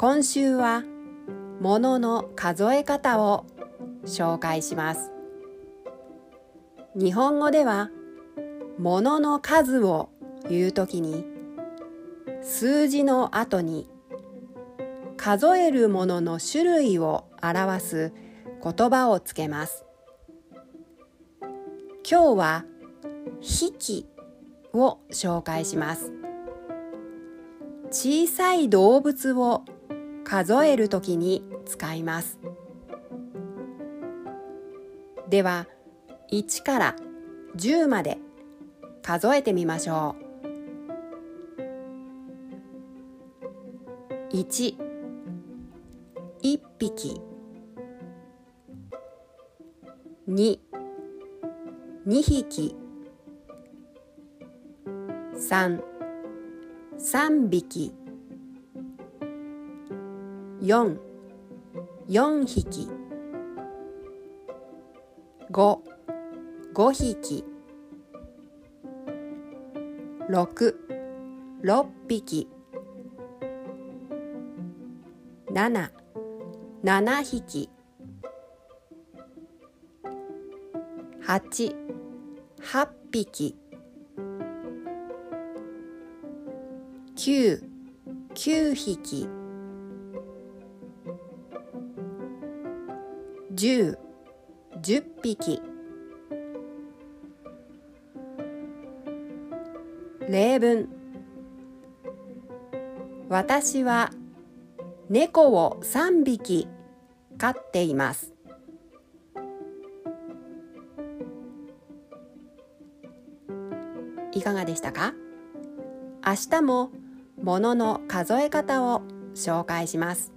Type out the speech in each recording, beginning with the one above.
今週はもの数え方を紹介します。日本語ではものの数を言うときに数字の後に数えるものの種類を表す言葉をつけます。今日は「引き」を紹介します。小さい動物を数えるときに使います。では1から10まで数えてみましょう。1 1匹。2 2匹。3 3匹。4 4匹。5 5匹。6 6匹。7 7匹。8 8匹。9 9匹。10 10匹。例文。私は猫を3匹飼っています。いかがでしたか？明日もものの数え方を紹介します。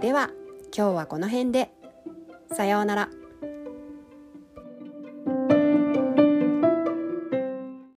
では。今日はこの辺で。さようなら。